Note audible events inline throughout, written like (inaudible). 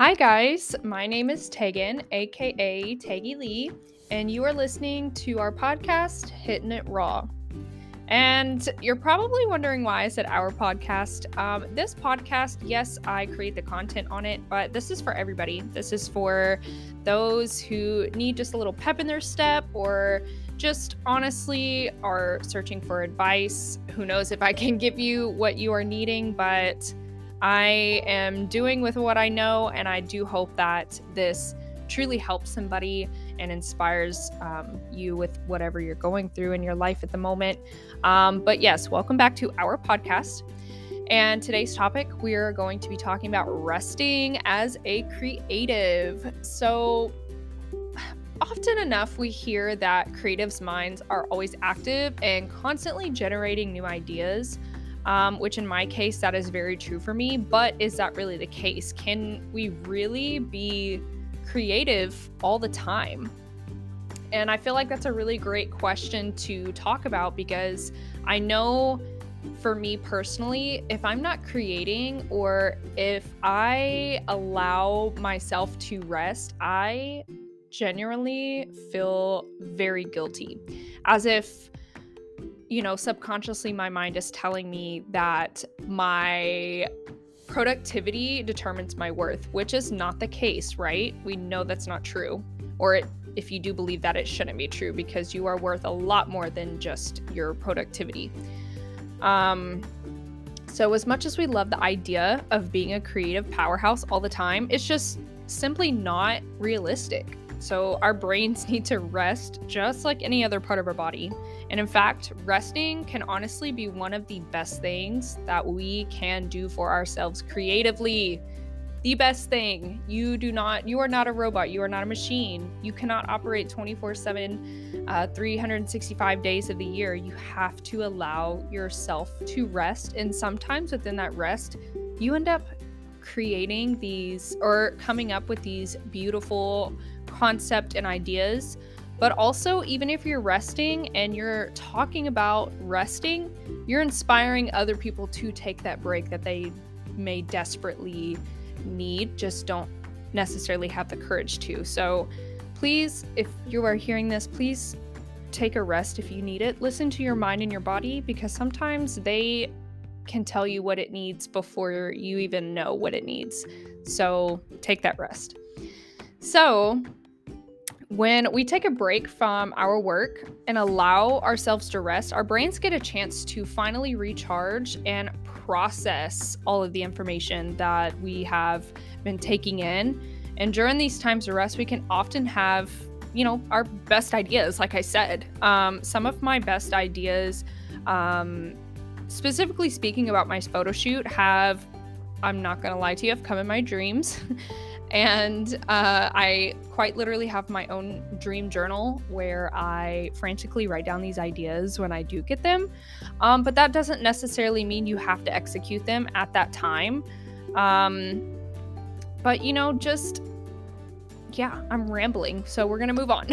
Hi, guys. My name is Tegan, aka Teggy Lee, and you are listening to our podcast, Hitting It Raw. And you're probably wondering why I said our podcast. Um, this podcast, yes, I create the content on it, but this is for everybody. This is for those who need just a little pep in their step or just honestly are searching for advice. Who knows if I can (laughs) give you what you are needing, but I am doing with what I know, and I do hope that this truly helps somebody and inspires um, you with whatever you're going through in your life at the moment. Um, but yes, welcome back to our podcast. And today's topic, we're going to be talking about resting as a creative. So, often enough, we hear that creatives' minds are always active and constantly generating new ideas um, which in my case, that is very true for me. But is that really the case? Can we really be creative all the time? And I feel like that's a really great question to talk about because I know for me personally, if I'm not creating or if I allow myself to rest, I genuinely feel very guilty. As if you know, subconsciously my mind is telling me that my productivity determines my worth, which is not the case, right? We know that's not true. Or it, if you do believe that, it shouldn't be true because you are worth a lot more than just your productivity. Um, so, as much as we love the idea of being a creative powerhouse all the time, it's just simply not realistic. So, our brains (laughs) need to rest just like any other part of our body. And in fact, resting can honestly be one of the best things that we can do for ourselves creatively. The best thing. You do not, you are not a robot. You are not a machine. You cannot operate 24 uh, 7, 365 days of the year. You have to allow yourself to rest. And sometimes within that rest, you end up creating these or coming up with these beautiful concept and ideas but also, even if you're resting and you're talking about resting, you're inspiring other people to take that break that they may desperately need, just don't necessarily have the courage to. So, please, if you are hearing this, please take a rest if you need it. Listen to your mind and your body because sometimes they can tell you what it needs before you even know what it needs. So, take that rest. So, when we take a break from our work and allow ourselves to rest, our brains get a chance to finally recharge and process all of the information that we have been taking in. And during these times of rest, we can often have, you know, our best ideas. Like I said, um, some of my best ideas, um, specifically speaking about my photo shoot, have, I'm not going to lie to you, have come in my dreams. (laughs) And uh, I quite literally have my own dream journal where I frantically write down these ideas when I do get them. Um, but that doesn't necessarily mean you have to execute them at that time. Um, but, you know, just, yeah, I'm rambling. So we're going to move on.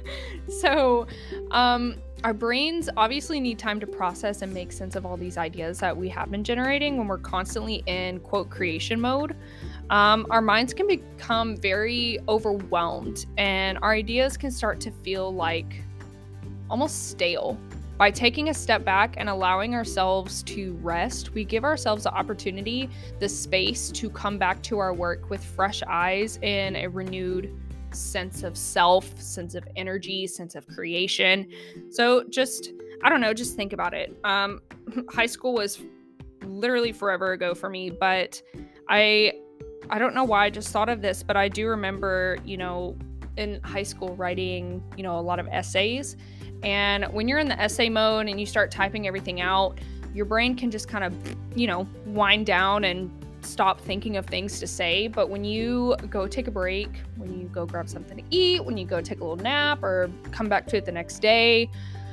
(laughs) so, um, our brains obviously need time to process and make sense of all these ideas that we have been generating when we're constantly in quote creation mode um, our minds can become very overwhelmed and our ideas can start to feel like almost stale. By taking a step back and allowing ourselves to rest, we give ourselves the opportunity, the space to come back to our work with fresh eyes and a renewed sense of self, sense of energy, sense of creation. So just, I don't know, just think about it. Um, (laughs) high school was literally forever ago for me, but I I don't know why I just thought of this, but I do remember, you know, in high school writing, you know, a lot of essays. And when you're in the essay mode and you start typing everything out, your brain can just kind of, you know, wind down and stop thinking of things to say. But when you go take a break, when you go grab something to eat, when you go take a little nap or come back to it the next day,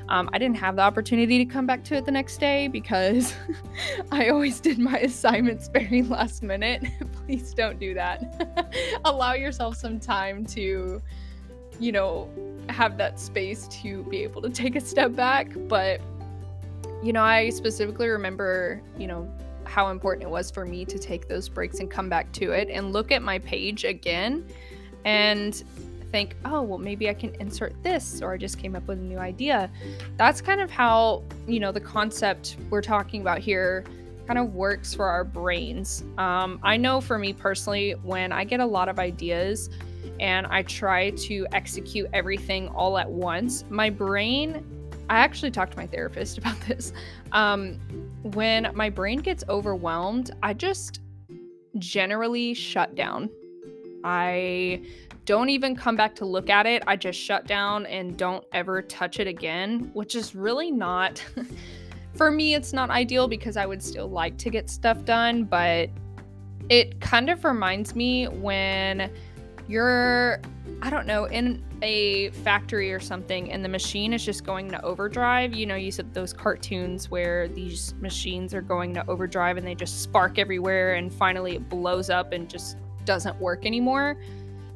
um, I didn't have the opportunity to come back to it the next day because (laughs) I always did my assignments very (laughs) last minute. (laughs) Please don't do that. Allow yourself some time to, you know, have that space to be able to take a step back. But, you know, I specifically remember, you know, how important it was for me to take those breaks and come back to it and look at my page again and think, oh, well, maybe I can insert this, or I just came up with a new idea. That's kind of how, you know, the concept we're talking about here kind of works for our brains. Um, I know for me personally, when I get a lot of ideas and I try to execute everything all at once, my brain, I actually talked to my therapist (laughs) about this. Um, when my brain gets overwhelmed, I just generally shut down. I don't even come back to look at it. I just shut down and don't ever touch it again, which is really not, (laughs) for me, it's not ideal because I would still like to get stuff done, but it kind of reminds me when you're, I don't know, in a factory or something and the machine is just going to overdrive. You know, you said those cartoons where these machines are going to overdrive and they just spark everywhere and finally it blows up and just doesn't work anymore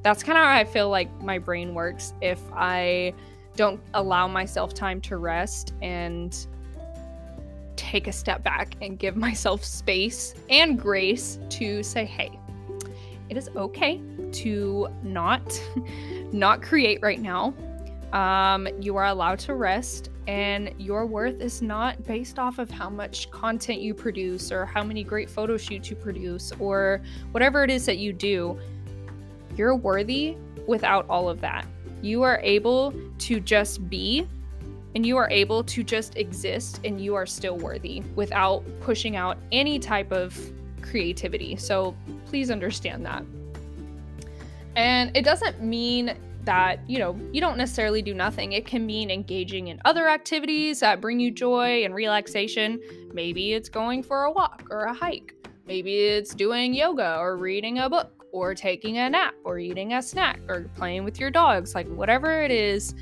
that's kind of how I feel like my brain works if I don't allow myself time to rest and take a step back and give (laughs) myself space and grace to say, hey, it is okay to not (laughs) not create right now. Um, you are allowed to rest, and your worth is not based off of how much content you produce or how many great photo shoots you produce or whatever it is that you do you're worthy without all of that. You are able to just be and you are able to just exist and you are still worthy without pushing out any type of creativity. So please understand that. And it doesn't mean that, you know, you don't necessarily do nothing. It can mean engaging in other activities that bring you joy and relaxation. Maybe it's going for a walk or a hike. Maybe it's doing yoga or reading a book or taking a nap or eating a snack or playing with your dogs, like whatever it is,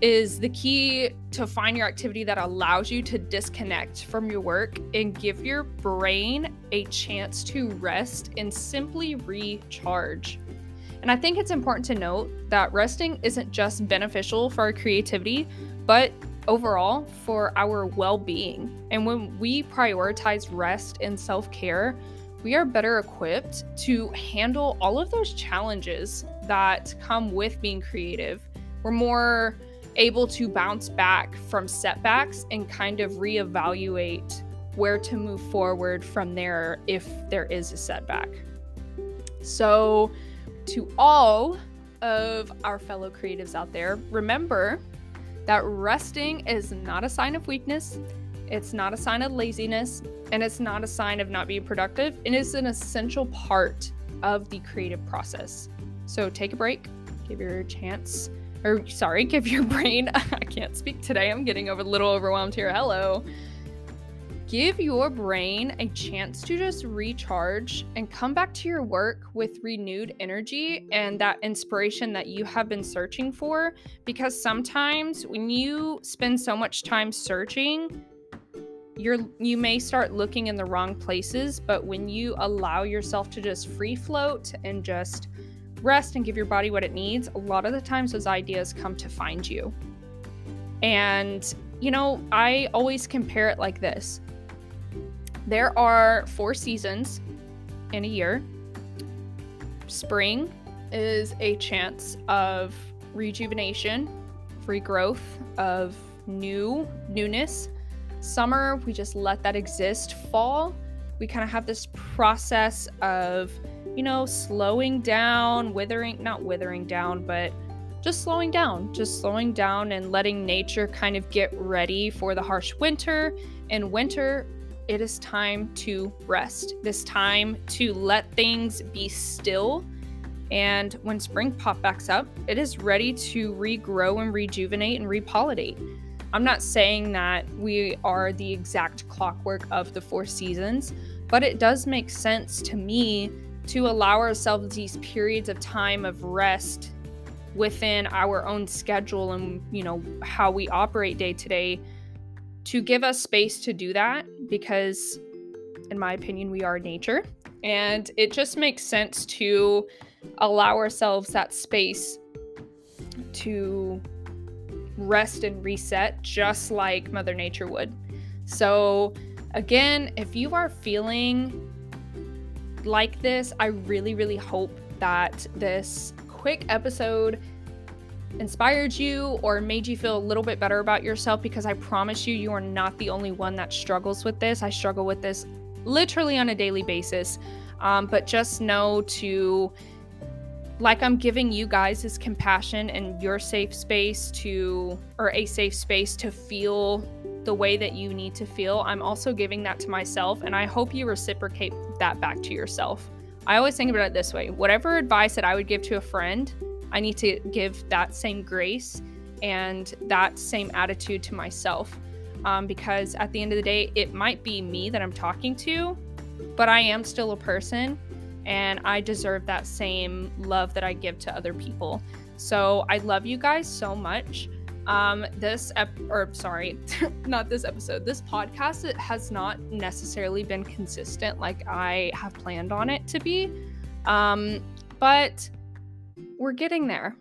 is the key to find your activity that allows you to disconnect from your work and give your brain a chance to rest and simply recharge. And I think it's important to note that resting isn't just beneficial for our creativity, but overall for our well being. And when we prioritize rest and self care, we are better equipped to handle all of those challenges that come with being creative. We're more able to bounce back from setbacks and kind of reevaluate where to move forward from there if there is a setback. So, to all of our fellow creatives out there, remember that resting is not a sign of weakness. It's not a sign of laziness and it's not a sign of not being productive. It is an essential part of the creative process. So take a break, give your chance, or sorry, (laughs) give your brain, I can't speak today, I'm getting a little overwhelmed here. Hello. Give your brain a chance to just recharge and come back to your work with renewed energy and that inspiration that you have been searching for. Because sometimes when you spend so much time searching, you're you may start looking in the wrong places, but when you allow yourself to just free float and just rest and give your body what it needs, a lot of the times those ideas come to find you. And you know, I always compare it like this. There are four seasons in a year. Spring is a chance of rejuvenation, free growth, of new newness Summer, we just let that exist. Fall, we kind of have this process of, you know, slowing down, withering, not withering down, but just slowing down, just slowing down and letting nature kind of get ready for the harsh winter. And winter, it is time to rest. This time to let things be still. And when spring pop backs up, it is ready to regrow and rejuvenate and repollinate. I'm not saying that we are the exact clockwork of the four seasons, but it does make sense to me to allow ourselves these periods of time of rest within our own schedule and you know how we operate day to day to give us space to do that because in my opinion we are nature. And it just makes sense to allow ourselves that space to rest and reset just like Mother Nature would. So, Again, if you are feeling like this, I really, really hope that this quick episode inspired you or made you feel a little bit better about yourself because I promise you, you are not the only one that struggles with this. I struggle with this literally on a daily basis. Um, but just know to, like, I'm giving you guys this compassion and your safe space to, or a safe space to feel the way that you need to feel. I'm also giving that to myself, and I hope you reciprocate that back to yourself. I always think about it this way whatever advice that I would give to a friend, I need to give that same grace and that same attitude to myself. Um, because at the end of the day, it might be me that I'm talking to, but I am still a person and I deserve that same love that I give to other people. So I love you guys so much. Um, this ep- or sorry, (laughs) not this episode. This podcast it has not necessarily been consistent like I have planned on it to be. Um, but we're getting there.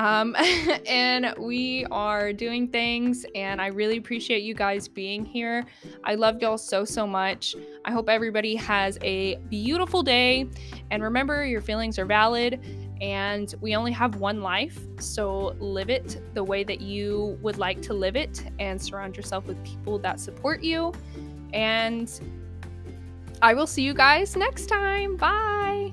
Um, (laughs) and we are doing things, and I really appreciate you guys being here. I love y'all so, so much. I hope everybody has a beautiful day. And remember, your feelings are valid, and we only have one life. So live it the way that you would like to live it, and surround yourself with people that support you. And I will see you guys next time. Bye.